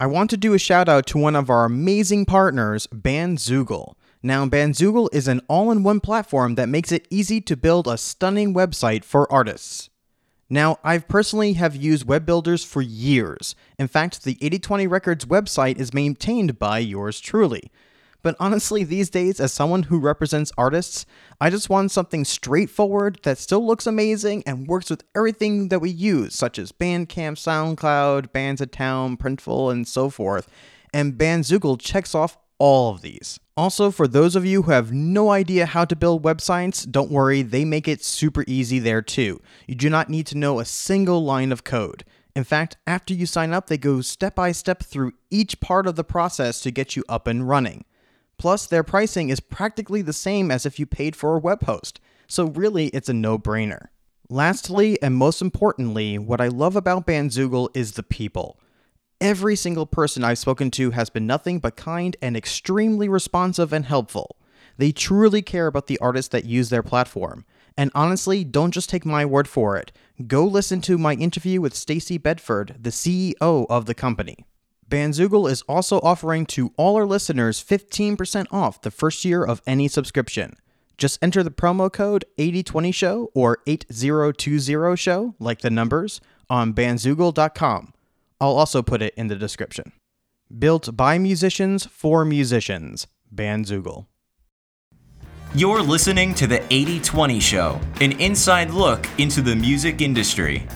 I want to do a shout out to one of our amazing partners, Bandzoogle. Now, Bandzoogle is an all in one platform that makes it easy to build a stunning website for artists. Now, I've personally have used web builders for years. In fact, the 8020 Records website is maintained by yours truly. But honestly, these days, as someone who represents artists, I just want something straightforward that still looks amazing and works with everything that we use, such as Bandcamp, SoundCloud, Bandsintown, Printful, and so forth. And Bandzoogle checks off all of these. Also, for those of you who have no idea how to build websites, don't worry, they make it super easy there too. You do not need to know a single line of code. In fact, after you sign up, they go step by step through each part of the process to get you up and running. Plus, their pricing is practically the same as if you paid for a web host, so really it's a no brainer. Lastly, and most importantly, what I love about Bandzoogle is the people. Every single person I've spoken to has been nothing but kind and extremely responsive and helpful. They truly care about the artists that use their platform. And honestly, don't just take my word for it. Go listen to my interview with Stacy Bedford, the CEO of the company. Bandzoogle is also offering to all our listeners 15% off the first year of any subscription. Just enter the promo code 8020show or 8020show, like the numbers, on bandzoogle.com. I'll also put it in the description. Built by musicians for musicians. Bandzoogle. You're listening to the 8020 Show, an inside look into the music industry.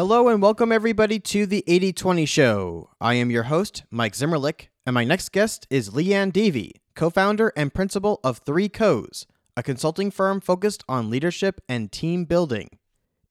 Hello and welcome everybody to the 8020 Show. I am your host, Mike Zimmerlich, and my next guest is Liane Davey, co-founder and principal of 3COze, a consulting firm focused on leadership and team building.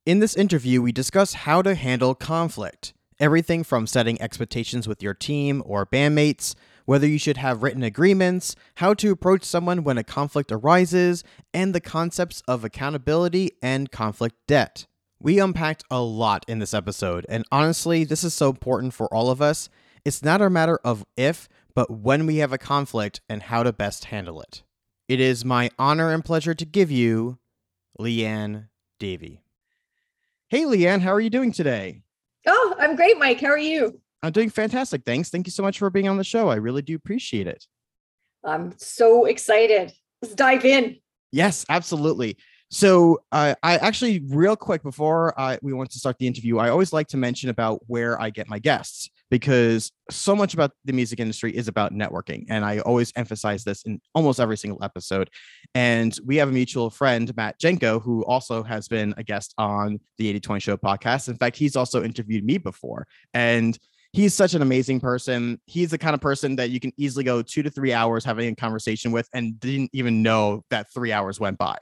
In this interview, we discuss how to handle conflict, everything from setting expectations with your team or bandmates, whether you should have written agreements, how to approach someone when a conflict arises, and the concepts of accountability and conflict debt. We unpacked a lot in this episode, and honestly, this is so important for all of us. It's not a matter of if, but when we have a conflict and how to best handle it. It is my honor and pleasure to give you Liane Davey. Hey, Liane, how are you doing today? Oh, I'm great, Mike. How are you? I'm doing fantastic. Thanks. Thank you so much for being on the show. I really do appreciate it. I'm so excited. Let's dive in. Yes, absolutely. So, uh, I actually, real quick before I, we want to start the interview, I always like to mention about where I get my guests because so much about the music industry is about networking. And I always emphasize this in almost every single episode. And we have a mutual friend, Matt Jenko, who also has been a guest on the 8020 Show podcast. In fact, he's also interviewed me before. And he's such an amazing person. He's the kind of person that you can easily go two to three hours having a conversation with and didn't even know that three hours went by.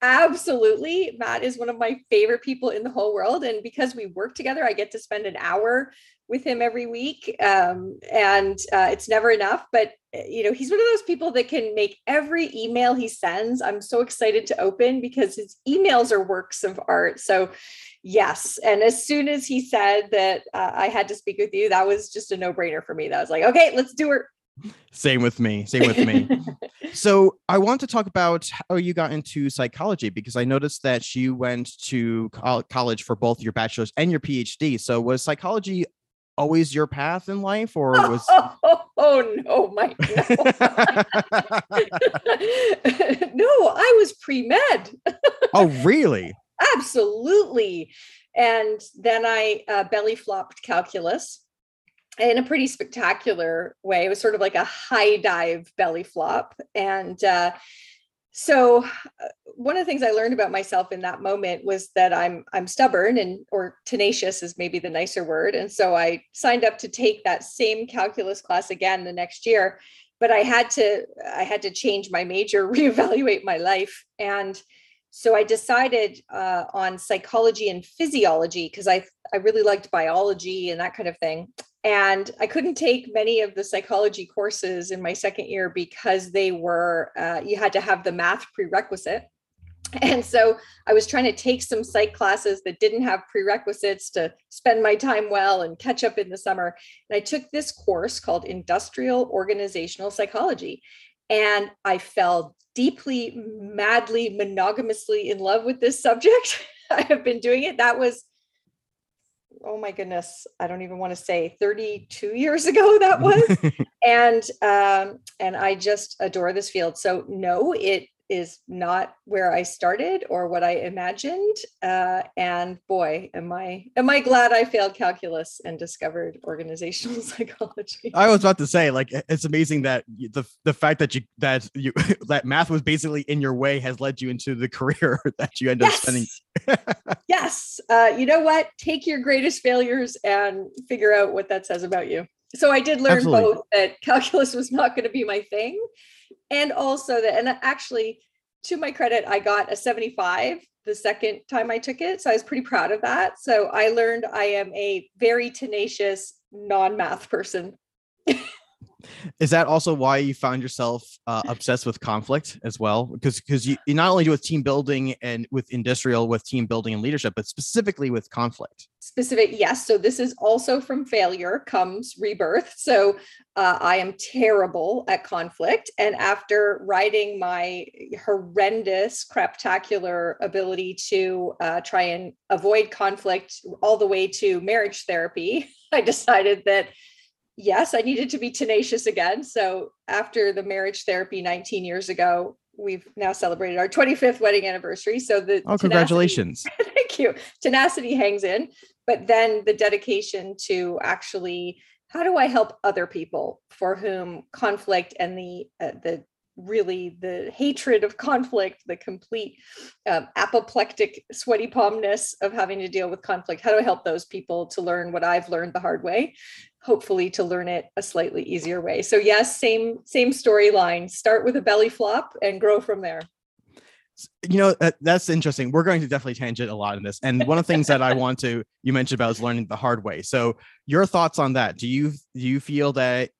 Absolutely. Matt is one of my favorite people in the whole world. And because we work together, I get to spend an hour with him every week. Um, and uh, it's never enough. But, uh, you know, he's one of those people that can make every email he sends. I'm so excited to open because his emails are works of art. So, yes. And as soon as he said that uh, I had to speak with you, that was just a no brainer for me. That was like, okay, let's do it same with me. Same with me. so I want to talk about how you got into psychology because I noticed that you went to college for both your bachelor's and your PhD. So was psychology always your path in life or was oh, oh, oh no my no. no i was pre-med oh really absolutely and then i uh, belly flopped calculus in a pretty spectacular way. It was sort of like a high dive belly flop. And uh, so uh, one of the things I learned about myself in that moment was that I'm I'm stubborn and or tenacious is maybe the nicer word. And so I signed up to take that same calculus class again the next year. But I had to I had to change my major, reevaluate my life. And so I decided uh, on psychology and physiology because I I really liked biology and that kind of thing. And I couldn't take many of the psychology courses in my second year because they were, uh, you had to have the math prerequisite. And so I was trying to take some psych classes that didn't have prerequisites to spend my time well and catch up in the summer. And I took this course called Industrial Organizational Psychology. And I fell deeply, madly, monogamously in love with this subject. I have been doing it. That was oh my goodness, I don't even want to say 32 years ago that was. and um, and I just adore this field. So no, it is not where I started or what I imagined. Uh, and boy, am I am I glad I failed calculus and discovered organizational psychology. I was about to say, like, it's amazing that the the fact that you that you that math was basically in your way has led you into the career that you end up spending. yes, uh, you know what? Take your greatest failures and figure out what that says about you. So I did learn Absolutely. both that calculus was not going to be my thing and also that and actually to my credit i got a 75 the second time i took it so i was pretty proud of that. So i learned i am a very tenacious non-math person is that also why you found yourself uh, obsessed with conflict as well? Because because you, you not only do with team building and with industrial with team building and leadership but specifically with conflict. Specific yes. So this is also from failure comes rebirth. So uh, i am terrible at conflict. And after writing my horrendous craptacular ability to uh, try and avoid conflict all the way to marriage therapy i decided that yes, I needed to be tenacious again. So after the marriage therapy 19 years ago, we've now celebrated our 25th wedding anniversary. So the oh, congratulations! Thank you. Tenacity hangs in, but then the dedication to actually how do I help other people for whom conflict and the uh, the really the hatred of conflict, the complete um, apoplectic sweaty palmness of having to deal with conflict. How do I help those people to learn what I've learned the hard way? Hopefully, to learn it a slightly easier way. So yes, same same storyline. Start with a belly flop and grow from there you know that's interesting we're going to definitely tangent a lot in this and one of the things that i want to you mentioned about is learning the hard way so your thoughts on that do you do you feel that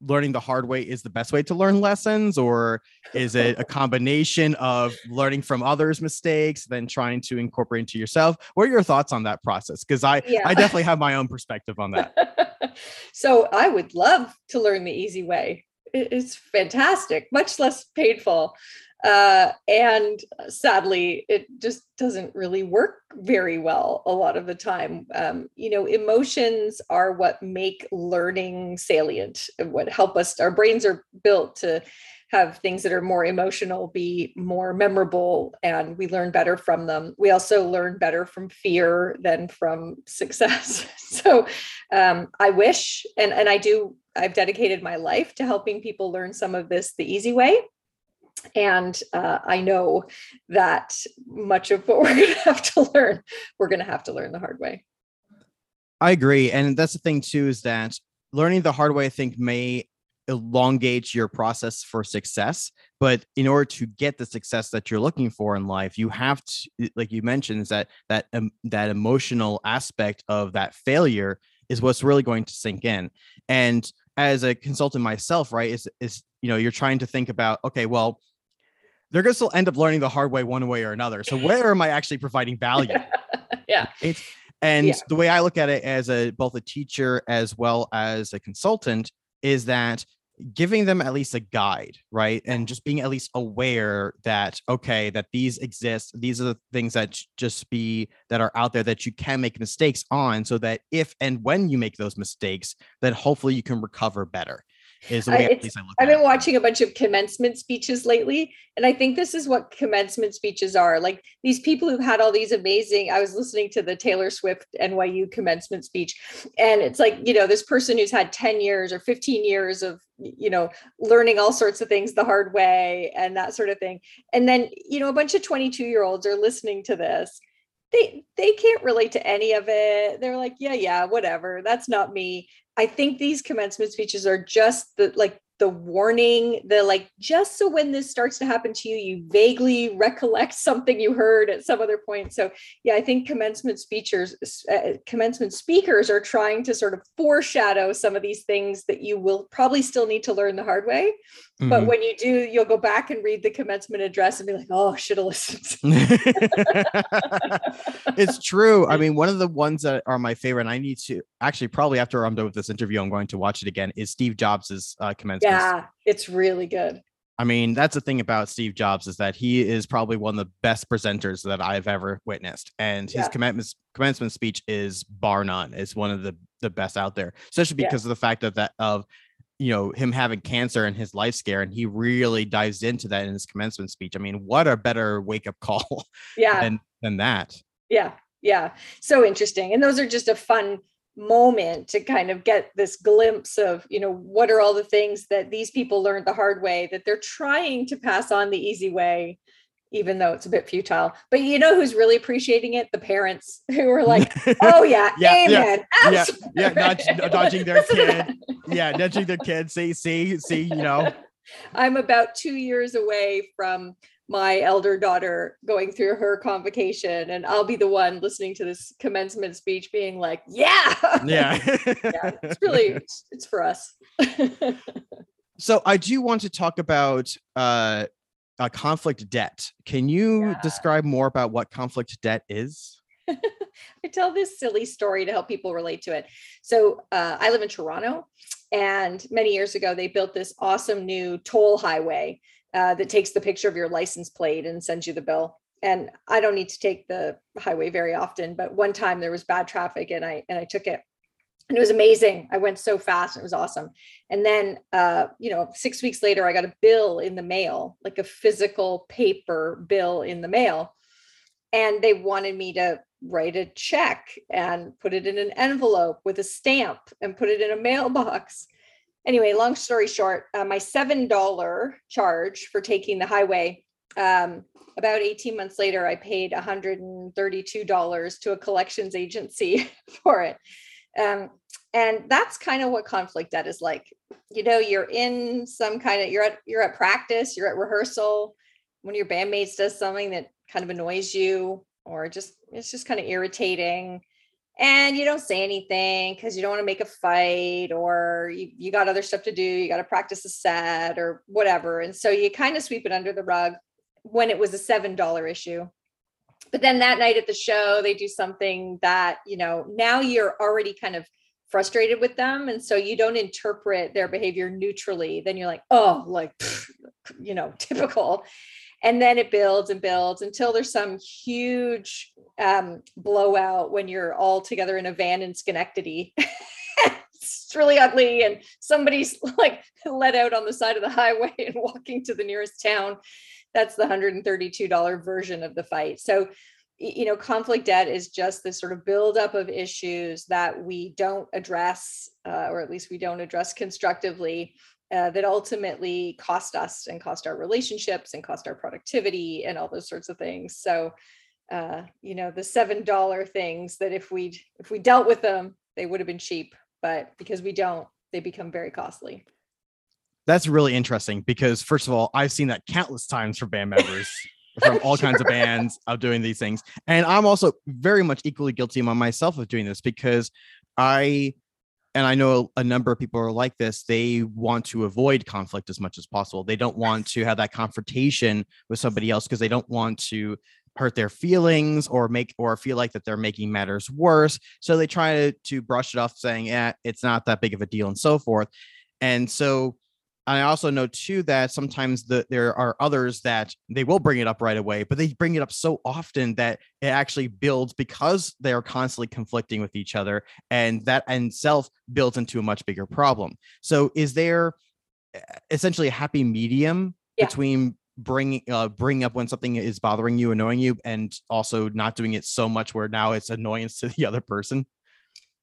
learning the hard way is the best way to learn lessons? Or is it a combination of learning from others mistakes then trying to incorporate into yourself? What are your thoughts on that process? Because i yeah. i definitely have my own perspective on that. So i would love to learn the easy way. It's fantastic much less painful uh, and sadly it just doesn't really work very well a lot of the time. Um, you know emotions are what make learning salient what help us our brains are built to have things that are more emotional be more memorable and we learn better from them. We also learn better from fear than from success. So um, i wish and and i do i've dedicated my life to helping people learn some of this the easy way and uh, i know that much of what we're going to have to learn we're going to have to learn the hard way. I agree and that's the thing too is that learning the hard way i think may elongate your process for success but in order to get the success that you're looking for in life you have to like you mentioned is that that um, that emotional aspect of that failure is what's really going to sink in. And as a consultant myself right is is you know you're trying to think about okay well they're going to still end up learning the hard way one way or another. So where am I actually providing value? yeah. It's, and yeah. the way I look at it as a both a teacher as well as a consultant is that giving them at least a guide, right? And just being at least aware that okay, that these exist, these are the things that just be that are out there that you can make mistakes on so that if and when you make those mistakes, that hopefully you can recover better is the way uh, at least I look I've been watching a bunch of commencement speeches lately, and I think this is what commencement speeches are. Like these people who've had all these amazing. I was listening to the Taylor Swift NYU commencement speech, and it's like, you know, this person who's had 10 years or 15 years of, you know, learning all sorts of things the hard way and that sort of thing. And then, you know, a bunch of 22 year olds are listening to this they they can't relate to any of it they're like yeah yeah whatever that's not me I think these commencement speeches are just the like the warning, the like just so when this starts to happen to you, you vaguely recollect something you heard at some other point. So yeah, I think commencement speakers, uh, commencement speakers are trying to sort of foreshadow some of these things that you will probably still need to learn the hard way. Mm-hmm. But when you do, you'll go back and read the commencement address and be like, oh, should have listened. it's true. I mean, one of the ones that are my favorite, and I need to actually probably after I'm done with this interview, I'm going to watch it again, is Steve Jobs's uh, commencement. Yeah, it's really good. I mean, that's the thing about Steve Jobs is that he is probably one of the best presenters that I've ever witnessed, and his Yeah. commencement commencement speech is bar none. It's one of the the best out there, especially Yeah. because of the fact of that of you know him having cancer and his life scare, and he really dives into that in his commencement speech. I mean, what a better wake up call Yeah. than than that. Yeah, yeah. So interesting. And those are just a fun moment to kind of get this glimpse of, you know, what are all the things that these people learned the hard way that they're trying to pass on the easy way, even though it's a bit futile. But you know who's really appreciating it? The parents who are like, oh, yeah, Yeah, yeah, amen. yeah, absolutely." yeah, nudge- nudging their kid. yeah, nudging their kids. See, see, see. You know, I'm about two years away from my elder daughter going through her convocation, and I'll be the one listening to this commencement speech being like, yeah. yeah. yeah, it's really it's, it's for us. So I do want to talk about uh, uh conflict debt. Can you Yeah. describe more about what conflict debt is? I tell this silly story to help people relate to it. So uh, I live in Toronto, and many years ago they built this awesome new toll highway uh, that takes the picture of your license plate and sends you the bill. And I don't need to take the highway very often, but one time there was bad traffic, and I and I took it, and it was amazing. I went so fast, it was awesome. And then, uh, you know, six weeks later, I got a bill in the mail, like a physical paper bill in the mail, and they wanted me to write a check and put it in an envelope with a stamp and put it in a mailbox. Anyway, long story short, uh, my $7 charge for taking the highway, um, about 18 months later, I paid $132 to a collections agency for it. Um, and that's kind of what conflict debt is like. You know, you're in some kind of you're at you're at practice, you're at rehearsal. When your bandmates does something that kind of annoys you, or just it's just kind of irritating and you don't say anything because you don't want to make a fight or you, you got other stuff to do you got to practice a set or whatever and so you kind of sweep it under the rug when it was a seven dollar issue. But then that night at the show they do something that you know now you're already kind of frustrated with them and so you don't interpret their behavior neutrally then you're like oh like pfft, you know typical and then it builds and builds until there's some huge um, blowout when you're all together in a van in Schenectady. it's really ugly, and somebody's like let out on the side of the highway and walking to the nearest town. That's the $132 version of the fight. So, you know, conflict debt is just this sort of buildup of issues that we don't address, uh, or at least we don't address constructively uh, that ultimately cost us and cost our relationships and cost our productivity and all those sorts of things. So, uh, you know, the seven dollar things that if we if we dealt with them, they would have been cheap, but because we don't, they become very costly. That's really interesting because first of all, I've seen that countless times for band members from all kinds of bands of doing these things. And I'm also very much equally guilty among myself of doing this because I and I know a number of people are like this. They want to avoid conflict as much as possible. They don't want to have that confrontation with somebody else because they don't want to hurt their feelings or make or feel like that they're making matters worse. So they try to, to brush it off, saying, "Yeah, it's not that big of a deal," and so forth. And so I also know too that sometimes the, there are others that they will bring it up right away, but they bring it up so often that it actually builds because they are constantly conflicting with each other, and that in itself builds into a much bigger problem. So, is there essentially a happy medium Yeah. between bringing uh, bringing up when something is bothering you, annoying you, and also not doing it so much where now it's annoyance to the other person?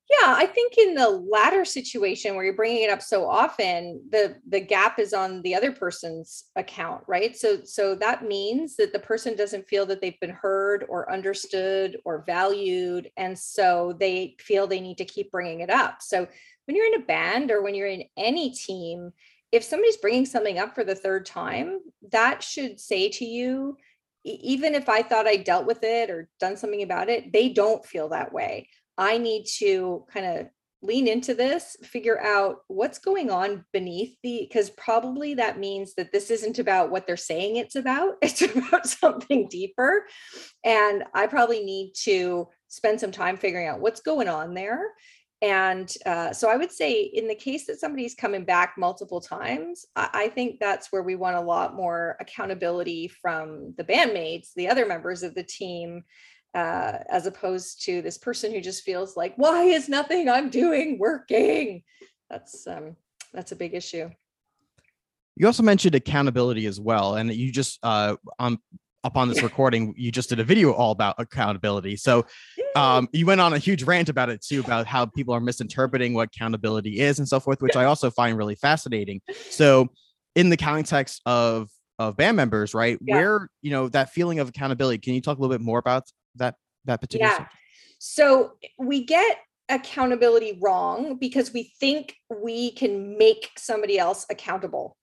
Yeah, I think in the latter situation where you're bringing it up so often, the the gap is on the other person's account, right? So so that means that the person doesn't feel that they've been heard or understood or valued, and so they feel they need to keep bringing it up. So when you're in a band or when you're in any team, if somebody's bringing something up for the third time, that should say to you, even if I thought I dealt with it or done something about it, they don't feel that way. I need to kind of lean into this, figure out what's going on beneath the, because probably that means that this isn't about what they're saying it's about. It's about something deeper. And I probably need to spend some time figuring out what's going on there And uh, so I would say, in the case that somebody's coming back multiple times, I, I, think that's where we want a lot more accountability from the bandmates, the other members of the team, uh, as opposed to this person who just feels like, why is nothing I'm doing working? That's um, that's a big issue. You also mentioned accountability as well, and you just uh, on upon this recording, you just did a video all about accountability. So um, you went on a huge rant about it too, about how people are misinterpreting what accountability is and so forth, which I also find really fascinating. So in the context of of band members, right, yeah. where you know that feeling of accountability, can you talk a little bit more about that that particular? Yeah. Subject? So we get accountability wrong because we think we can make somebody else accountable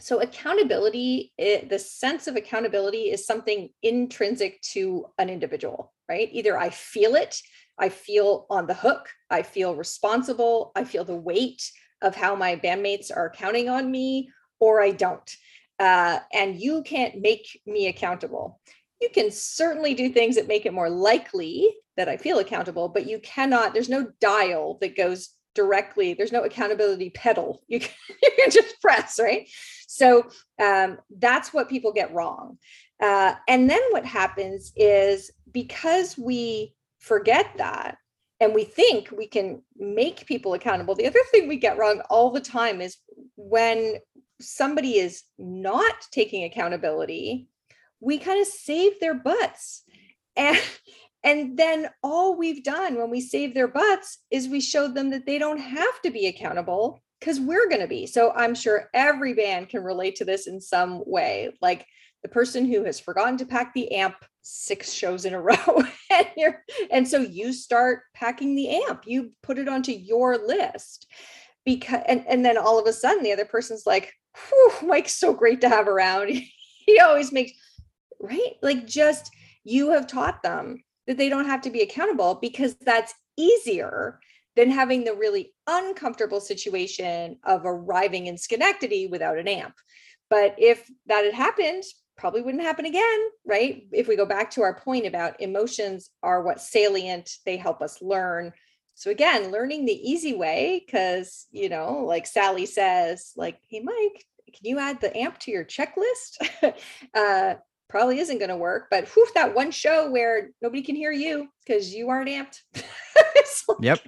so accountability it, the sense of accountability is something intrinsic to an individual right either i feel it i feel on the hook i feel responsible i feel the weight of how my bandmates are counting on me or i don't uh, and you can't make me accountable you can certainly do things that make it more likely that i feel accountable but you cannot there's no dial that goes directly there's no accountability pedal you can, you can just press right so um, that's what people get wrong. Uh, and then what happens is because we forget that and we think we can make people accountable, the other thing we get wrong all the time is when somebody is not taking accountability, we kind of save their butts. And and then all we've done when we save their butts is we showed them that they don't have to be accountable because we're going to be. So I'm sure every band can relate to this in some way. Like the person who has forgotten to pack the amp six shows in a row and you're and so you start packing the amp you put it onto your list because and, and then all of a sudden the other person's like mike's so great to have around he always makes right like just you have taught them that they don't have to be accountable because that's easier than having the really uncomfortable situation of arriving in Schenectady without an amp. But if that had happened, probably wouldn't happen again, right? If we go back to our point about emotions are what salient, they help us learn. So again, learning the easy way, because you know, like Sally says, like, hey Mike, can you add the amp to your checklist? uh, probably isn't going to work. But whew, that one show where nobody can hear you because you aren't amped. like, yep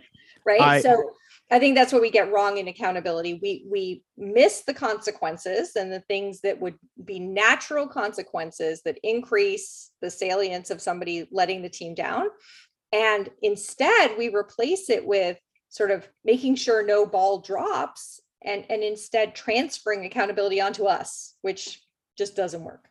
right I, so i think that's what we get wrong in accountability we we miss the consequences and the things that would be natural consequences that increase the salience of somebody letting the team down and instead we replace it with sort of making sure no ball drops and and instead transferring accountability onto us which just doesn't work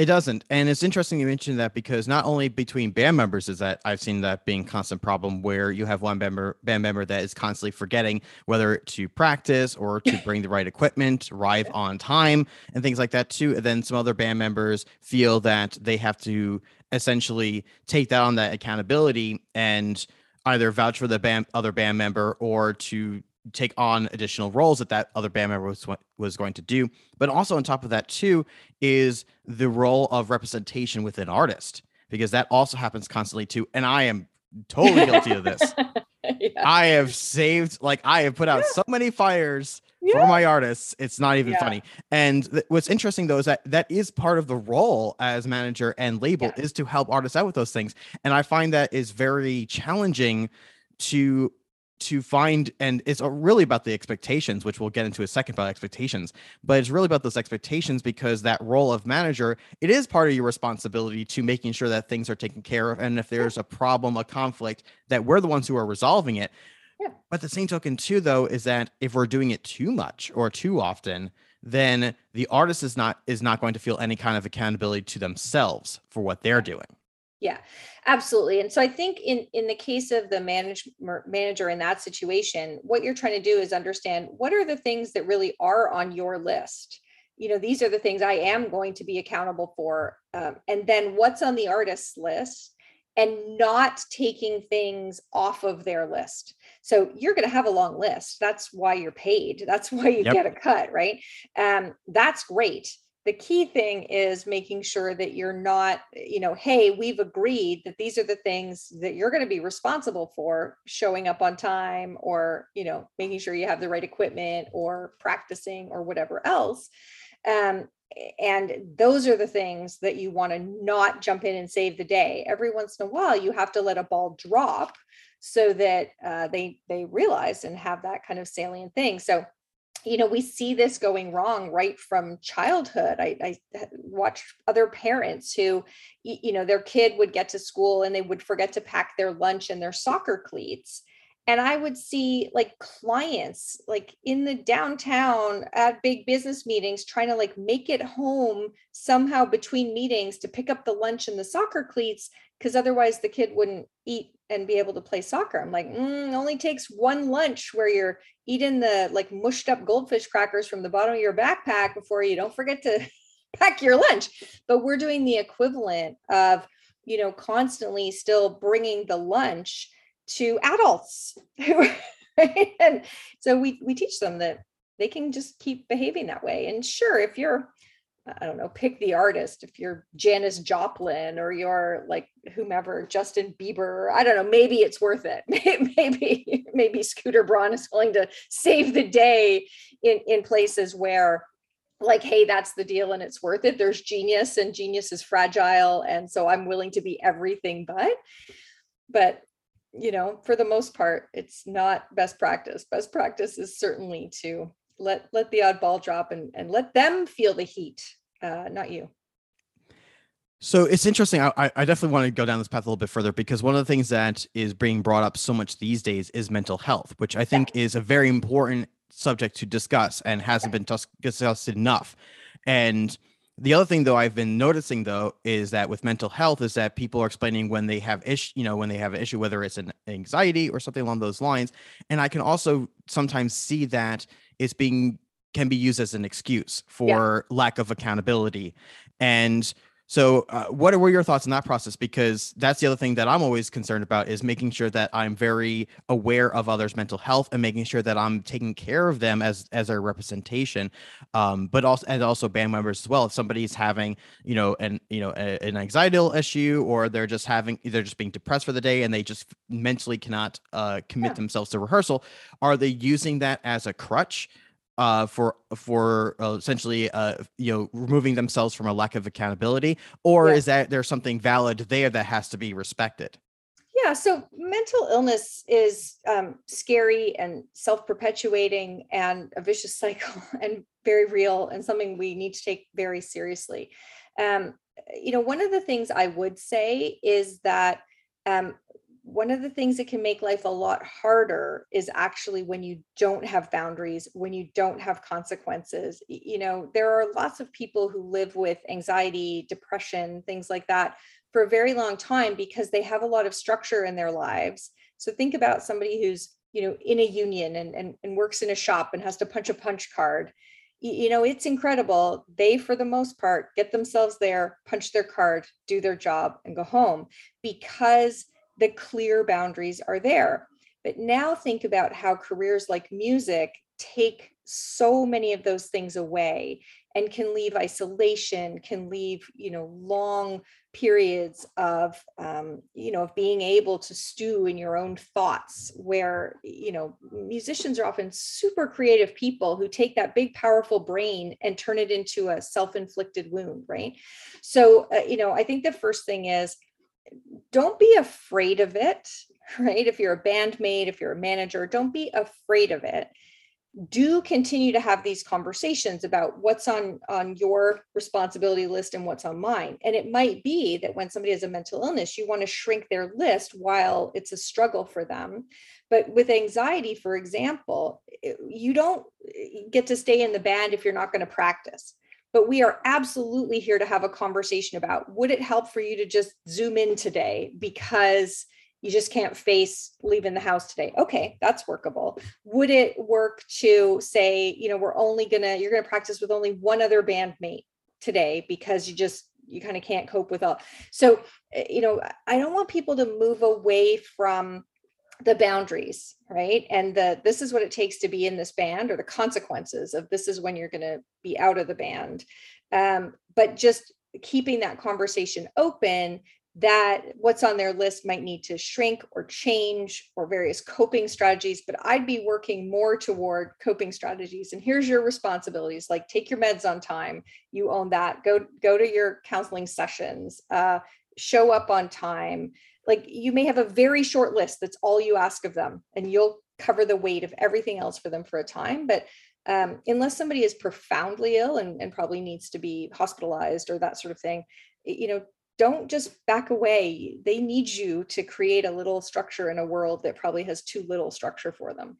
it doesn't. And it's interesting you mentioned that because not only between band members is that I've seen that being constant problem where you have one member band member that is constantly forgetting whether to practice or to bring the right equipment, arrive on time, and things like that too. And then some other band members feel that they have to essentially take that on that accountability and either vouch for the band other band member or to take on additional roles that that other band member was was going to do. But also on top of that too is the role of representation with an artist because that also happens constantly too. And I am totally guilty of this. yeah. I have saved like I have put out yeah. so many fires yeah. for my artists. It's not even funny. And th- what's interesting though is that that is part of the role as manager and label is to help artists out with those things. And I find that is very challenging to to find and it's really about the expectations which we'll get into a second about expectations but it's really about those expectations because that role of manager it is part of your responsibility to making sure that things are taken care of and if there's a problem a conflict that we're the ones who are resolving it. Yeah. but the same token too though is that if we're doing it too much or too often then the artist is not is not going to feel any kind of accountability to themselves for what they're doing yeah absolutely and so i think in in the case of the manage, manager in that situation what you're trying to do is understand what are the things that really are on your list? You know these are the things i am going to be accountable for um, and then what's on the artist's list and not taking things off of their list. So you're going to have a long list that's why you're paid that's why you yep. get a cut right? Um, that's great the key thing is making sure that you're not you know hey we've agreed that these are the things that you're going to be responsible for showing up on time or you know making sure you have the right equipment or practicing or whatever else um, and those are the things that you want to not jump in and save the day. Every once in a while you have to let a ball drop so that uh, they they realize and have that kind of salient thing. So you know we see this going wrong right from childhood. I, I eh, watch other parents who you know their kid would get to school and they would forget to pack their lunch and their soccer cleats. And i would see like clients like in the downtown at big business meetings trying to like make it home somehow between meetings to pick up the lunch and the soccer cleats because otherwise the kid wouldn't eat and be able to play soccer. I'm like, mm, only takes one lunch where you're eating the like mushed up goldfish crackers from the bottom of your backpack before you don't forget to pack your lunch. But we're doing the equivalent of, you know, constantly still bringing the lunch to adults and so we we teach them that they can just keep behaving that way. And sure, if you're I don't know, pick the artist. If you're Janis Joplin or you're like whomever, Justin Bieber, I don't know, maybe it's worth it. maybe, maybe Scooter Braun is willing to save the day in, in places where like, hey, that's the deal and it's worth it. There's genius and genius is fragile. And so I'm willing to be everything but. But you know, for the most part, it's not best practice. Best practice is certainly to let let the oddball drop and and let them feel the heat uh, not you. So it's interesting. I, I definitely want to go down this path a little bit further because one of the things that is being brought up so much these days is mental health, which I think yeah. is a very important subject to discuss and hasn't been discussed enough. And the other thing though I've been noticing though is that with mental health is that people are explaining when they have issue, you know, when they have an issue, whether it's an anxiety or something along those lines. And I can also sometimes see that it's being can be used as an excuse for yeah. lack of accountability. And so, uh, what were your thoughts on that process? Because that's the other thing that I'm always concerned about is making sure that I'm very aware of others' mental health and making sure that I'm taking care of them as as a representation, um, but also and also band members as well. If somebody's having you know an you know a, an anxiety issue or they're just having they're just being depressed for the day and they just mentally cannot uh, commit yeah. themselves to rehearsal, are they using that as a crutch? Uh, for for uh, essentially uh, you know removing themselves from a lack of accountability, or yeah. is that there's something valid there that has to be respected? Yeah, so mental illness is um, scary and self-perpetuating and a vicious cycle and very real and something we need to take very seriously. Um, you know, one of the things I would say is that um, one of the things that can make life a lot harder is actually when you don't have boundaries, when you don't have consequences. You know, there are lots of people who live with anxiety, depression, things like that for a very long time because they have a lot of structure in their lives. So think about somebody who's, you know, in a union and, and, and works in a shop and has to punch a punch card. You know, it's incredible. They, for the most part, get themselves there, punch their card, do their job, and go home because the clear boundaries are there. But now think about how careers like music take so many of those things away and can leave isolation can leave you know long periods of um, you know of being able to stew in your own thoughts where you know musicians are often super creative people who take that big powerful brain and turn it into a self-inflicted wound right so uh, you know i think the first thing is don't be afraid of it, right? If you're a bandmate, if you're a manager, don't be afraid of it. Do continue to have these conversations about what's on on your responsibility list and what's on mine. And it might be that when somebody has a mental illness, you want to shrink their list while it's a struggle for them. But with anxiety, for example, you don't eh, get to stay in the band if you're not going to practice but we are absolutely here to have a conversation about would it help for you to just zoom in today because you just can't face leaving the house today? Okay that's workable. Would it work to say you know we're only gonna you're gonna practice with only one other bandmate today because you just you kind of can't cope with all so eh, you know i don't want people to move away from the boundaries right? And the this is what it takes to be in this band or the consequences of this is when you're going to be out of the band. Um, but just keeping that conversation open that what's on their list might need to shrink or change or various coping strategies but i'd be working more toward coping strategies. And here's your responsibilities like take your meds on time. You own that. Go go to your counseling sessions. Uh, show up on time like you may have a very short list that's all you ask of them and you'll cover the weight of everything else for them for a time but um, unless somebody is profoundly ill and, and probably needs to be hospitalized or that sort of thing you know don't just back away. They need you to create a little structure in a world that probably has too little structure for them.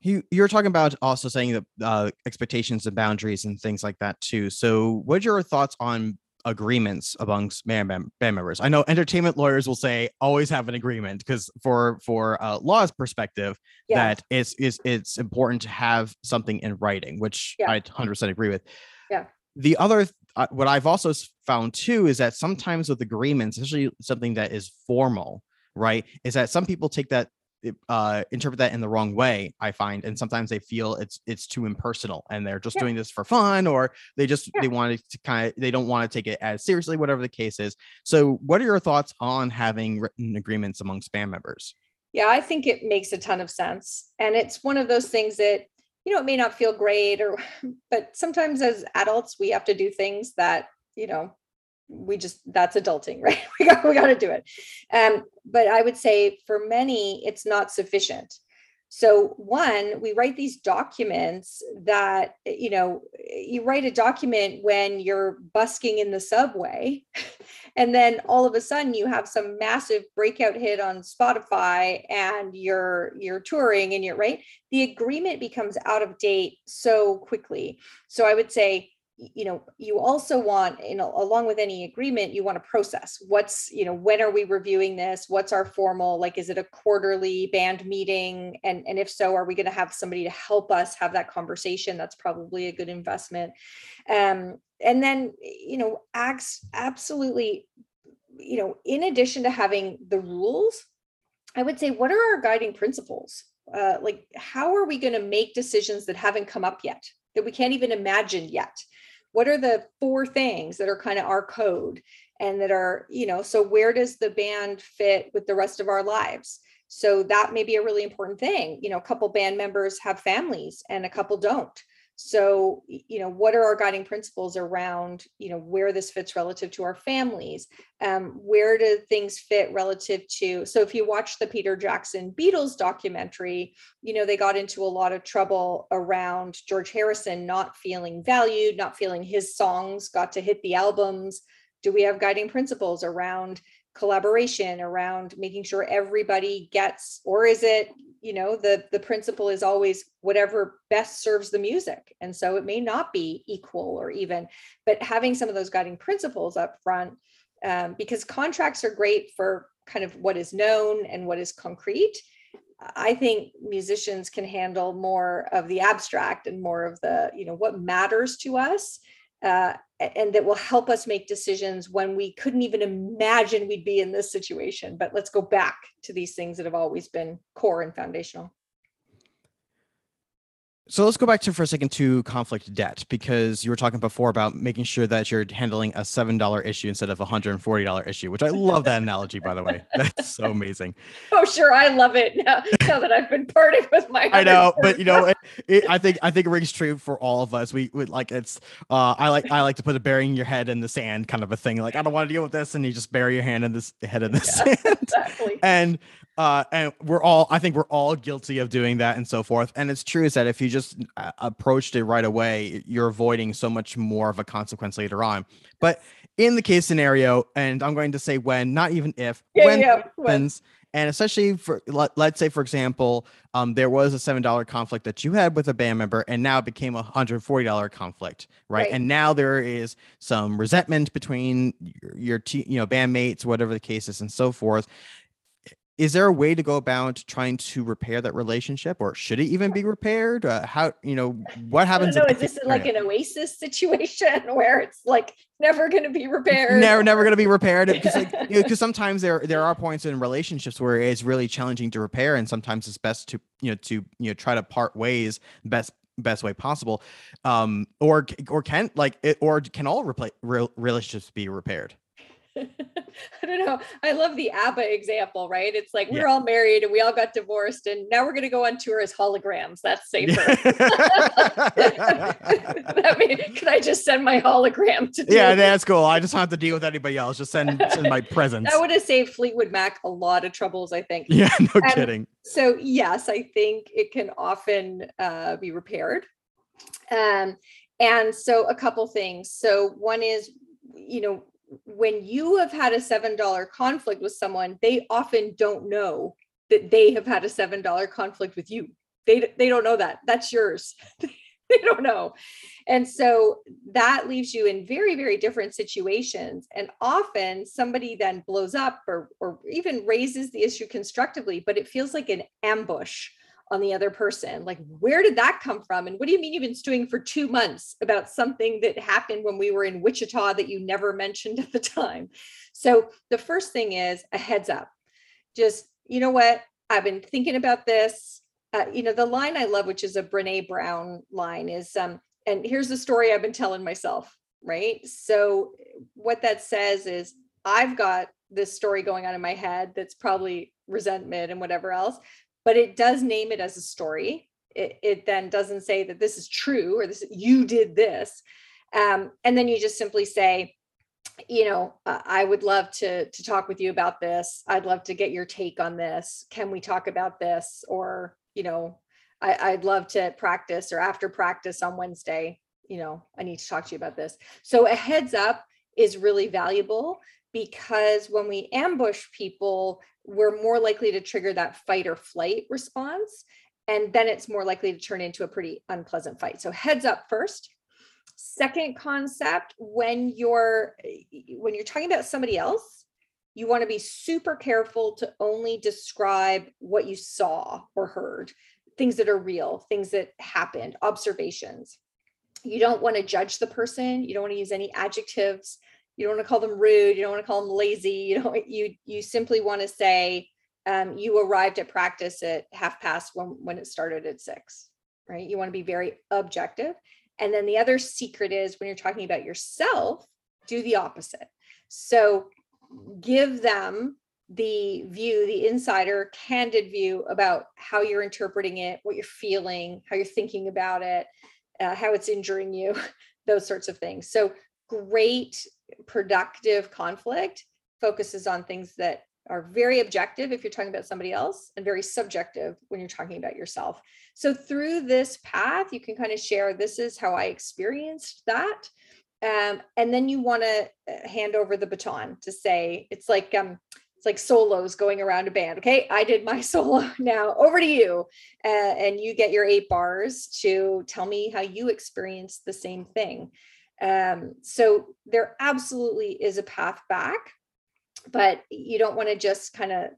You you're talking about also saying that uh, expectations and boundaries and things like that too. So, what are your thoughts on agreements amongst band, members? I know entertainment lawyers will say always have an agreement because for for uh, law's perspective, yeah. that it's is it's important to have something in writing, which yeah. I 100% agree with. Yeah the other uh, what I've also found too is that sometimes with agreements, especially something that is formal, right, is that some people take that uh interpret that in the wrong way i find and sometimes they feel it's it's too impersonal and they're just yeah. doing this for fun or they just yeah. they want to kind of they don't want to take it as seriously whatever the case is so what are your thoughts on having written agreements among spam members yeah i think it makes a ton of sense and it's one of those things that you know, it may not feel great or, but sometimes as adults, we have to do things that, you know, we just that's adulting right? We got we got to do it. Um but i would say for many it's not sufficient. So one we write these documents that you know you write a document when you're busking in the subway and then all of a sudden you have some massive breakout hit on spotify and you're you're touring and you're right? The agreement becomes out of date so quickly. So i would say you know you also want you know along with any agreement you want to process what's you know when are we reviewing this? What's our formal like is it a quarterly band meeting? And and if so are we going to have somebody to help us have that conversation? That's probably a good investment. Um and then you know acts absolutely you know in addition to having the rules i would say what are our guiding principles? Uh, like how are we going to make decisions that haven't come up yet that we can't even imagine yet what are the four things that are kind of our code and that are you know so where does the band fit with the rest of our lives? So that may be a really important thing you know a couple band members have families and a couple don't so you know what are our guiding principles around you know where this fits relative to our families? Um, where do things fit relative to so if you watch the peter jackson beatles documentary you know they got into a lot of trouble around george harrison not feeling valued not feeling his songs got to hit the albums. Do we have guiding principles around collaboration around making sure everybody gets or is it you know the the principle is always whatever best serves the music. And so it may not be equal or even but having some of those guiding principles up front um, because contracts are great for kind of what is known and what is concrete. I think musicians can handle more of the abstract and more of the you know what matters to us uh, and that will help us make decisions when we couldn't even imagine we'd be in this situation. But let's go back to these things that have always been core and foundational. So let's go back to for a second to conflict debt because you were talking before about making sure that you're handling a seven dollar issue instead of a hundred and forty dollar issue, which I love that analogy by the way. That's so amazing. Oh sure, I love it now, now that I've been parted with my. I know, but you know, it, it, I think I think it rings true for all of us. We would like it's. Uh, I like I like to put a burying your head in the sand kind of a thing. Like I don't want to deal with this, and you just bury your hand in this head in the yeah, sand. Exactly. And uh, and we're all i think we're all guilty of doing that and so forth and it's true is that if you just uh, approached it right away you're avoiding so much more of a consequence later on but in the case scenario and i'm going to say when not even if yeah, when yeah, happens and especially for let, us say for example um, there was a seven dollar conflict that you had with a band member and now it became a hundred forty dollar conflict right? right? and now there is some resentment between your, your you know bandmates whatever the case is and so forth is there a way to go about trying to repair that relationship or should it even be repaired? Uh, how you know what happens no is this like an oasis situation where it's like never going to be repaired? Never never going to be repaired. Because like, you know, sometimes there there are points in relationships where it's really challenging to repair and sometimes it's best to you know to you know try to part ways best best way possible. Um or or can like it or can all repla- real relationships be repaired I don't know. I love the ABBA example, right? It's like we're all married and we all got divorced, and now we're going to go on tour as holograms. That's safer. that mean, can I just send my hologram to? Yeah, that's cool. I just don't have to deal with anybody else. Just send, send my presence. that would have saved Fleetwood Mac a lot of troubles, I think. Yeah, no and kidding. So yes, I think it can often uh, be repaired. Um, and so a couple things. So one is, you know, when you have had a $7 conflict with someone, they often don't know that they have had a $7 conflict with you. They, they don't know that. That's yours. they don't know. And so that leaves you in very, very different situations. And often somebody then blows up or, or even raises the issue constructively, but it feels like an ambush on the other person. Like, where did that come from? And what do you mean you've been stewing for two months about something that happened when we were in Wichita that you never mentioned at the time? So, the first thing is a heads up. Just, you know what? I've been thinking about this. Uh, you know, the line I love, which is a Brene Brown line, is, um, and here's the story I've been telling myself, right? So, what that says is, I've got this story going on in my head that's probably resentment and whatever else but it does name it as a story. It, it then doesn't say that this is true or this you did this. Um, and then you just simply say, you know, uh, I would love to to talk with you about this. I'd love to get your take on this. Can we talk about this? Or, you know, I, I'd love to practice or after practice on Wednesday, you know, I need to talk to you about this. So a heads up is really valuable because when we ambush people, we're more likely to trigger that fight or flight response. And then it's more likely to turn into a pretty unpleasant fight. So heads up first. Second concept, when you're when you're talking about somebody else, you want to be super careful to only describe what you saw or heard, things that are real, things that happened, observations. You don't want to judge the person, you don't want to use any adjectives you don't want to call them rude you don't want to call them lazy you don't you you simply want to say um, you arrived at practice at half past when when it started at six right? You want to be very objective. And then the other secret is when you're talking about yourself do the opposite. So give them the view the insider candid view about how you're interpreting it what you're feeling how you're thinking about it uh, how it's injuring you those sorts of things. So great productive conflict focuses on things that are very objective if you're talking about somebody else and very subjective when you're talking about yourself. So through this path, you can kind of share this is how I experienced that. Um, and then you want to uh, hand over the baton to say it's like um, it's like solos going around a band. Okay, I did my solo. Now over to you, uh, and you get your eight bars to tell me how you experienced the same thing. Um, so there absolutely is a path back, but you don't want to just kind of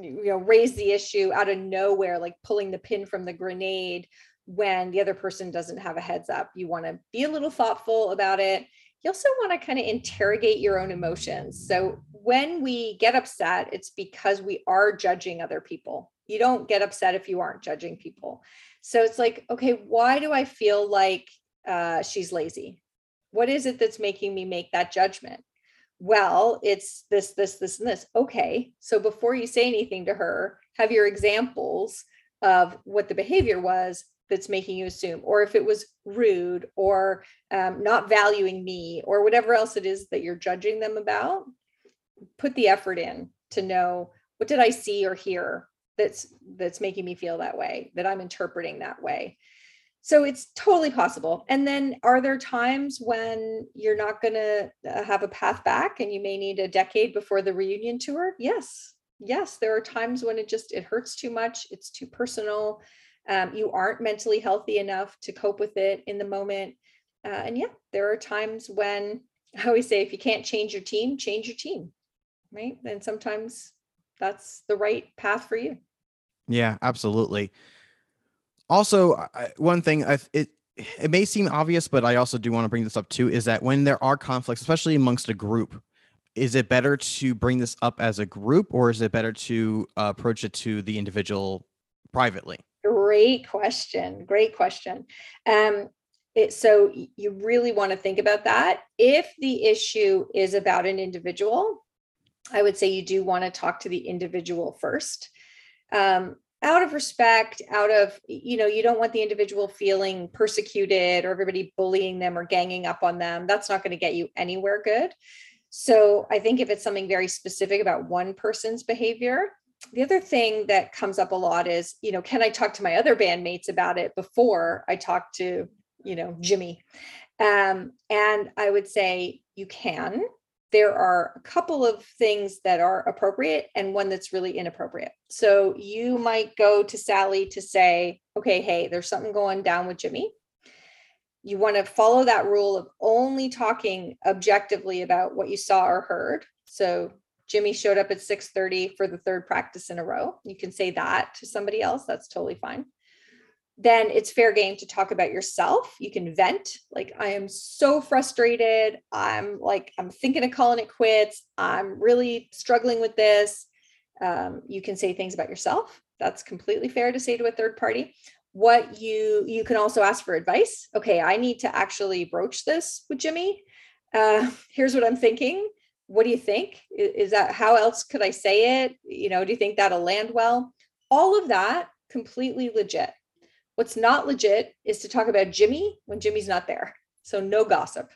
you know raise the issue out of nowhere like pulling the pin from the grenade when the other person doesn't have a heads up. You want to be a little thoughtful about it. You also want to kind of interrogate your own emotions. So when we get upset it's because we are judging other people. You don't get upset if you aren't judging people. So it's like okay why do i feel like uh, she's lazy. What is it that's making me make that judgment? Well, it's this, this, this, and this. Okay. So before you say anything to her, have your examples of what the behavior was that's making you assume, or if it was rude or um, not valuing me or whatever else it is that you're judging them about, put the effort in to know what did I see or hear that's that's making me feel that way, that I'm interpreting that way so it's totally possible. And then are there times when you're not going to uh, have a path back and you may need a decade before the reunion tour? Yes. Yes there are times when it just it hurts too much it's too personal um, you aren't mentally healthy enough to cope with it in the moment. Uh, and yeah there are times when i always say if you can't change your team change your team right? And sometimes that's the right path for you. Yeah absolutely also I, one thing I, it it may seem obvious but i also do want to bring this up too is that when there are conflicts especially amongst a group is it better to bring this up as a group or is it better to uh, approach it to the individual privately great question. Great question. Um, it, so you really want to think about that. If the issue is about an individual, I would say you do want to talk to the individual first. Um, out of respect, out of, you know, you don't want the individual feeling persecuted or everybody bullying them or ganging up on them. That's not going to get you anywhere good. So I think if it's something very specific about one person's behavior, the other thing that comes up a lot is, you know, can I talk to my other bandmates about it before I talk to, you know, Jimmy? Um, and I would say you can. There are a couple of things that are appropriate and one that's really inappropriate. So you might go to Sally to say, okay, hey, there's something going down with Jimmy. You want to follow that rule of only talking objectively about what you saw or heard. So Jimmy showed up at 6:30 for the third practice in a row. You can say that to somebody else. That's totally fine. Then it's fair game to talk about yourself. You can vent, like, I am so frustrated. I'm like, I'm thinking of calling it quits. I'm really struggling with this. Um, you can say things about yourself. That's completely fair to say to a third party. What you you can also ask for advice. Okay, I need to actually broach this with Jimmy. Uh, here's what I'm thinking what do you think? Is that how else could I say it? You know, do you think that'll land well? All of that completely legit. What's not legit is to talk about Jimmy when Jimmy's not there. So no gossip.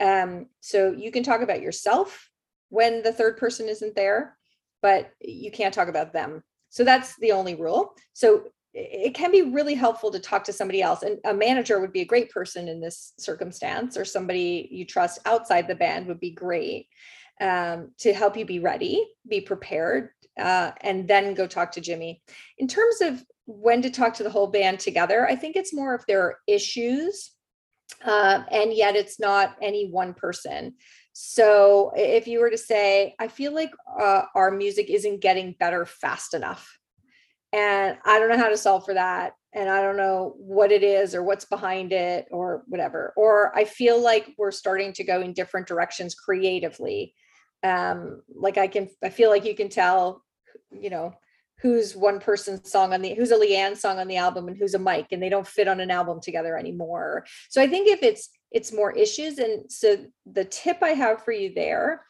Um, so you can talk about yourself when the third person isn't there, but you can't talk about them. So that's the only rule. So it can be really helpful to talk to somebody else and a manager would be a great person in this circumstance or somebody you trust outside the band would be great um, to help you be ready, be prepared, uh, and then go talk to Jimmy. In terms of when to talk to the whole band together, I think it's more if there are issues, uh, and yet it's not any one person. So if you were to say, I feel like uh, our music isn't getting better fast enough, and I don't know how to solve for that. And I don't know what it is or what's behind it or whatever. Or I feel like we're starting to go in different directions creatively um like i can i feel like you can tell you know who's one person's song on the who's a Liane song on the album and who's a mike and they don't fit on an album together anymore. So i think if it's it's more issues and so the tip i have for you there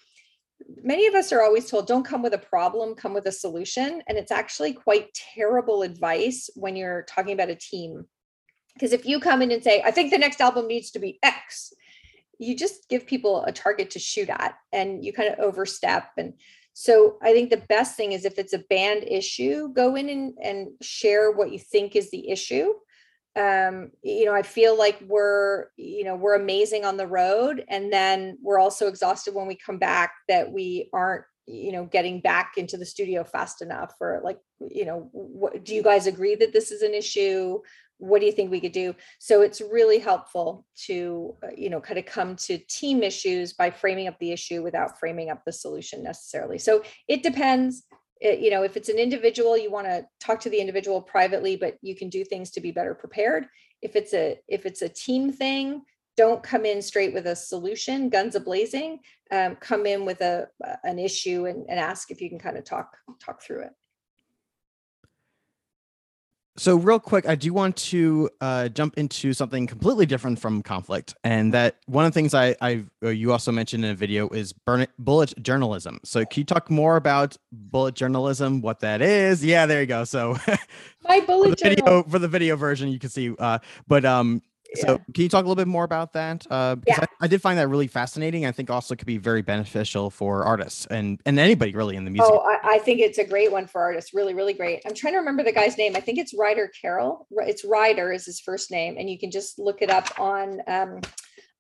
many of us are always told don't come with a problem come with a solution and it's actually quite terrible advice when you're talking about a team. Because if you come in and say i think the next album needs to be x you just give people a target to shoot at and you kind of overstep and so i think the best thing is if it's a band issue go in and, and share what you think is the issue. Um you know i feel like we're you know we're amazing on the road and then we're also exhausted when we come back that we aren't you know getting back into the studio fast enough or like you know what, do you guys agree that this is an issue what do you think we could do? So it's really helpful to uh, you know kind of come to team issues by framing up the issue without framing up the solution necessarily. So it depends. It, you know if it's an individual you want to talk to the individual privately but you can do things to be better prepared. If it's a if it's a team thing don't come in straight with a solution guns a blazing um, come in with a an issue and, and ask if you can kind of talk talk through it so, real quick, I do want to uh, jump into something completely different from conflict, and that one of the things I, I uh, you also mentioned in a video is burn, bullet journalism. So, can you talk more about bullet journalism? What that is? Yeah, there you go. So, my bullet for the video for the video version, you can see. Uh, but um, so, can you talk a little bit more about that? Uh, because yeah. I, I, did find that really fascinating. I think also could be very beneficial for artists and and anybody really in the music. Oh, I, I, think it's a great one for artists. Really, really great. I'm trying to remember the guy's name. I think it's Ryder Carroll. It's Ryder is his first name, and you can just look it up on um,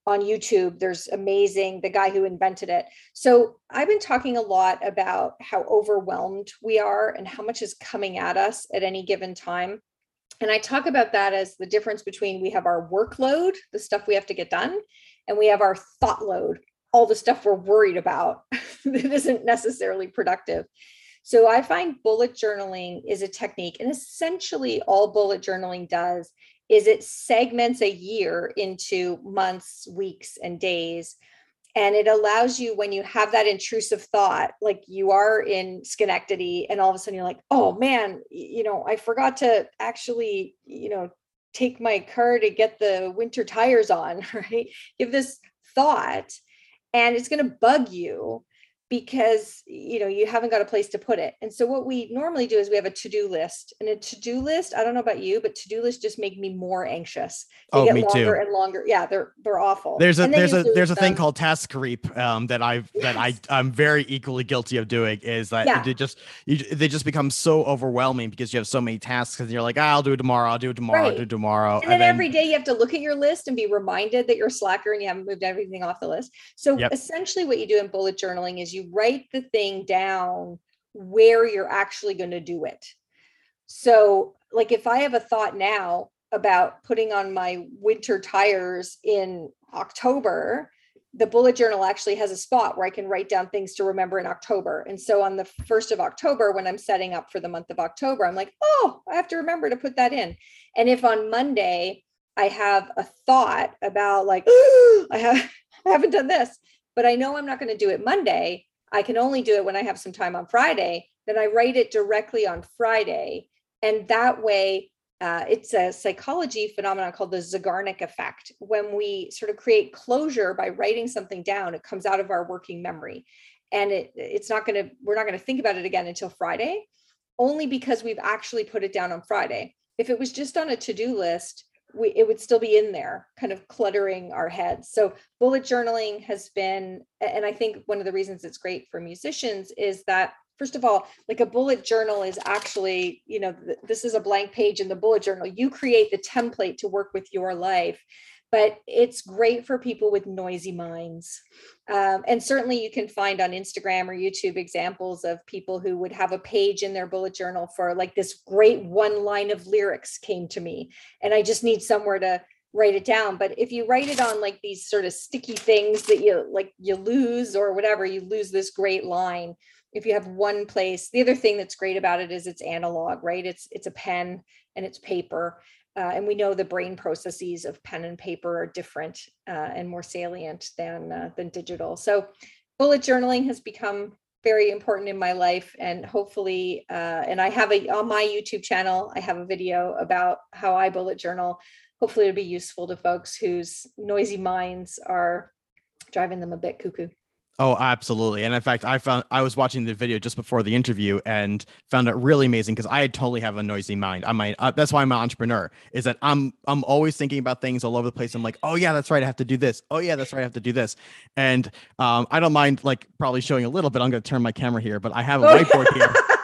on YouTube. There's amazing the guy who invented it. So I've been talking a lot about how overwhelmed we are and how much is coming at us at any given time and I talk about that as the difference between we have our workload, the stuff we have to get done, and we have our thought load, all the stuff we're worried about that isn't necessarily productive. So I find bullet journaling is a technique, and essentially all bullet journaling does is it segments a year into months, weeks, and days. And it allows you when you have that intrusive thought like you are in schenectady and all of a sudden you're like oh man you know i forgot to actually you know take my car to get the winter tires on right? Have this thought and it's going to bug you because you know you haven't got a place to put it and so what we normally do is we have a to-do list and a to-do list i don't know about you but to-do lists just make me more anxious they Oh, get me longer too. and longer yeah they're they're awful There's a there's a there's a thing called task creep um, that I've that I Yes. I'm very equally guilty of doing is that Yeah. it just you, they just become so overwhelming because you have so many tasks and you're like ah, I'll do it tomorrow I'll do it tomorrow I'll do it tomorrow and then every day you have to look at your list and be reminded that you're a slacker and you haven't moved everything off the list. So Yep. essentially what you do in bullet journaling is you write the thing down where you're actually going to do it. So like if I have a thought now about putting on my winter tires in October, the bullet journal actually has a spot where I can write down things to remember in October. And so on the 1st of October, when I'm setting up for the month of October, I'm like, oh, I have to remember to put that in. And if on Monday I have a thought about like, I have I haven't done this, but I know I'm not going to do it Monday. I can only do it when I have some time on Friday. Then I write it directly on Friday. And that way, uh, it's a psychology phenomenon called the Zeigarnik effect. When we sort of create closure by writing something down, it comes out of our working memory. And it, it's not going to, we're not going to think about it again until Friday, only because we've actually put it down on Friday. If it was just on a to do list, we, it would still be in there, kind of cluttering our heads. So, bullet journaling has been, and I think one of the reasons it's great for musicians is that first of all like a bullet journal is actually you know th- this is a blank page in the bullet journal you create the template to work with your life but it's great for people with noisy minds. Um, and certainly you can find on instagram or youtube examples of people who would have a page in their bullet journal for like this great one line of lyrics came to me and i just need somewhere to write it down. But if you write it on like these sort of sticky things that you like you lose or whatever you lose this great line if you have one place the other thing that's great about it is it's analog right? It's it's a pen and it's paper uh, and we know the brain processes of pen and paper are different uh, and more salient than uh, than digital. So bullet journaling has become very important in my life and hopefully uh, and i have a on my youtube channel i have a video about how i bullet journal. Hopefully it'll be useful to folks whose noisy minds are driving them a bit cuckoo Oh, absolutely. And in fact, I found I was watching the video just before the interview and found it really amazing because I totally have a noisy mind. I might uh, that's why I'm an entrepreneur. Is that I'm I'm always thinking about things all over the place. I'm like, oh yeah, that's right. I have to do this. Oh yeah, that's right. I have to do this. And um, I don't mind like probably showing a little bit. I'm going to turn my camera here, but I have a whiteboard here.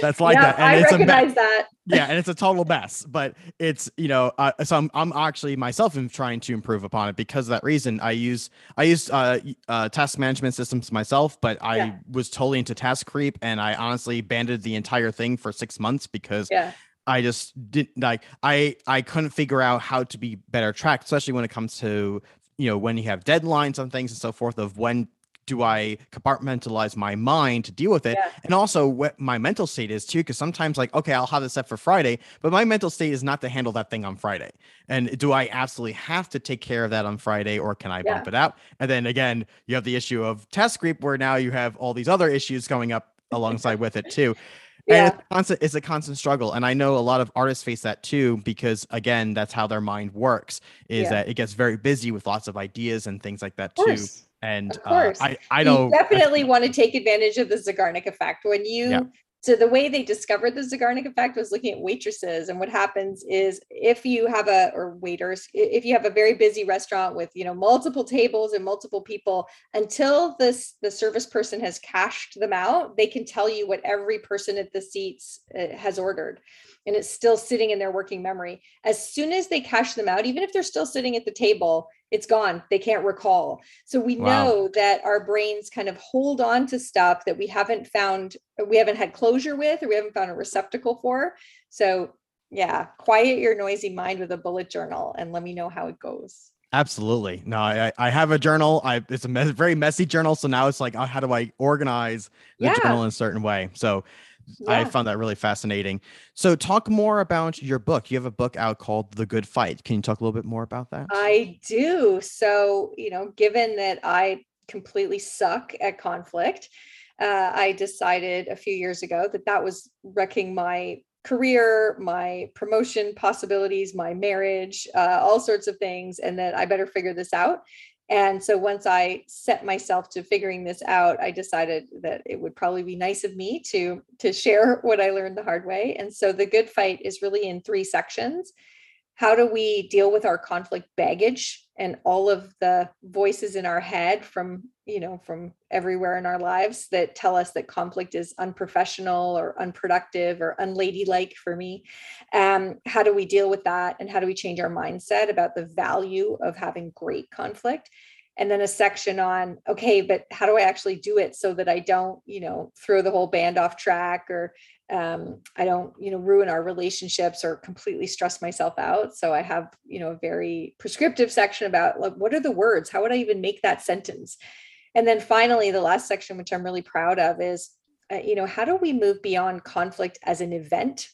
That's like Yeah, that, and I it's a recognize that. yeah, and it's a total mess. But it's you know, uh, so I'm I'm actually myself am trying to improve upon it because of that reason. I use I use uh, uh task management systems myself, but I Yeah. was totally into task creep, and I honestly banded the entire thing for six months because Yeah. I just didn't like I I couldn't figure out how to be better tracked, especially when it comes to you know when you have deadlines on things and so forth of when do I compartmentalize my mind to deal with it, Yeah. and also what my mental state is too. Because sometimes like okay, I'll have this set for Friday, but my mental state is not to handle that thing on Friday. And do I absolutely have to take care of that on Friday, or can I bump Yeah. it out? And then again, you have the issue of task creep, where now you have all these other issues going up alongside with it too. And Yeah. it's a constant it's a constant struggle. And I know a lot of artists face that too, because again, that's how their mind works, is that it gets very busy with lots of ideas and things like that too. And Of uh, course. I, I you know definitely want to take advantage of the Zeigarnik effect when you Yeah. so the way they discovered the Zeigarnik effect was looking at waitresses and what happens is if you have a or waiters if you have a very busy restaurant with you know multiple tables and multiple people until this the service person has cashed them out they can tell you what every person at the seats uh, has ordered and it's still sitting in their working memory as soon as they cash them out even if they're still sitting at the table it's gone they can't recall so we Wow. know that our brains kind of hold on to stuff that we haven't found, we haven't had closure with, or we haven't found a receptacle for. So, yeah, quiet your noisy mind with a bullet journal and let me know how it goes. absolutely no. I I- have a journal. I it's a me- very messy journal. So now it's like, oh, how do I organize the Yeah. journal in a certain way? So I found that really fascinating. So, talk more about your book. You have a book out called The Good Fight. Can you talk a little bit more about that? I do. So, you know, given that I completely suck at conflict, uh, I decided a few years ago that that was wrecking my career, my promotion possibilities, my marriage, uh, all sorts of things, and that I better figure this out. And so once I set myself to figuring this out, I decided that it would probably be nice of me to to share what I learned the hard way. And so the good fight is really in three sections how do we deal with our conflict baggage and all of the voices in our head from you know from everywhere in our lives that tell us that conflict is unprofessional or unproductive or unladylike for me um, how do we deal with that and how do we change our mindset about the value of having great conflict and then a section on okay but how do i actually do it so that i don't you know throw the whole band off track or um, I don't, you know, ruin our relationships or completely stress myself out. So I have, you know, a very prescriptive section about like what are the words? How would I even make that sentence? And then finally, the last section, which I'm really proud of, is, uh, you know, how do we move beyond conflict as an event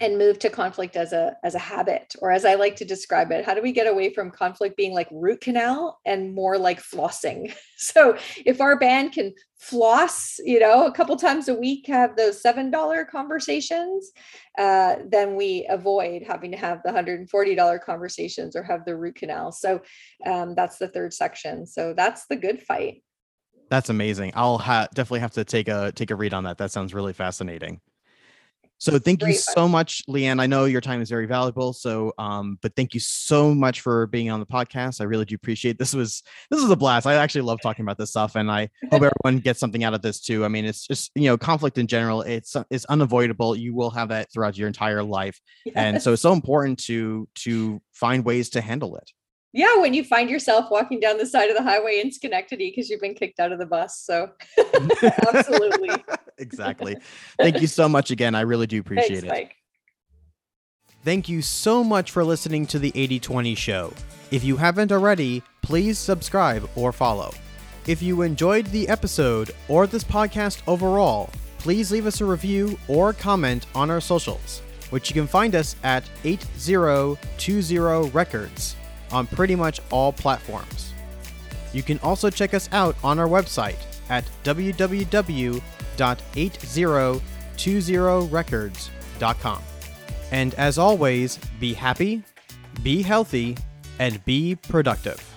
and move to conflict as a as a habit or as i like to describe it how do we get away from conflict being like root canal and more like flossing? So if our band can floss you know a couple times a week have those seven dollar conversations uh, then we avoid having to have the hundred and forty dollar conversations or have the root canal. So um, that's the third section. So that's the good fight. That's amazing. I'll ha- definitely have to take a take a read on that. That sounds really fascinating so thank you so much, Liane. I know your time is very valuable. So, um, but thank you so much for being on the podcast. I really do appreciate this. Was this was a blast. I actually love talking about this stuff, and I hope everyone gets something out of this too. I mean, it's just you know, conflict in general. It's it's unavoidable. You will have that throughout your entire life, yes. and so it's so important to to find ways to handle it yeah when you find yourself walking down the side of the highway in schenectady because you've been kicked out of the bus so. Absolutely. Exactly. Thank you so much again. I really do appreciate Thanks, it. Mike. thank you so much for listening to the 8020 show. If you haven't already please subscribe or follow. If you enjoyed the episode or this podcast overall please leave us a review or comment on our socials which you can find us at 8020 records on pretty much all platforms. You can also check us out on our website at www.8020records.com. And as always, be happy, be healthy, and be productive.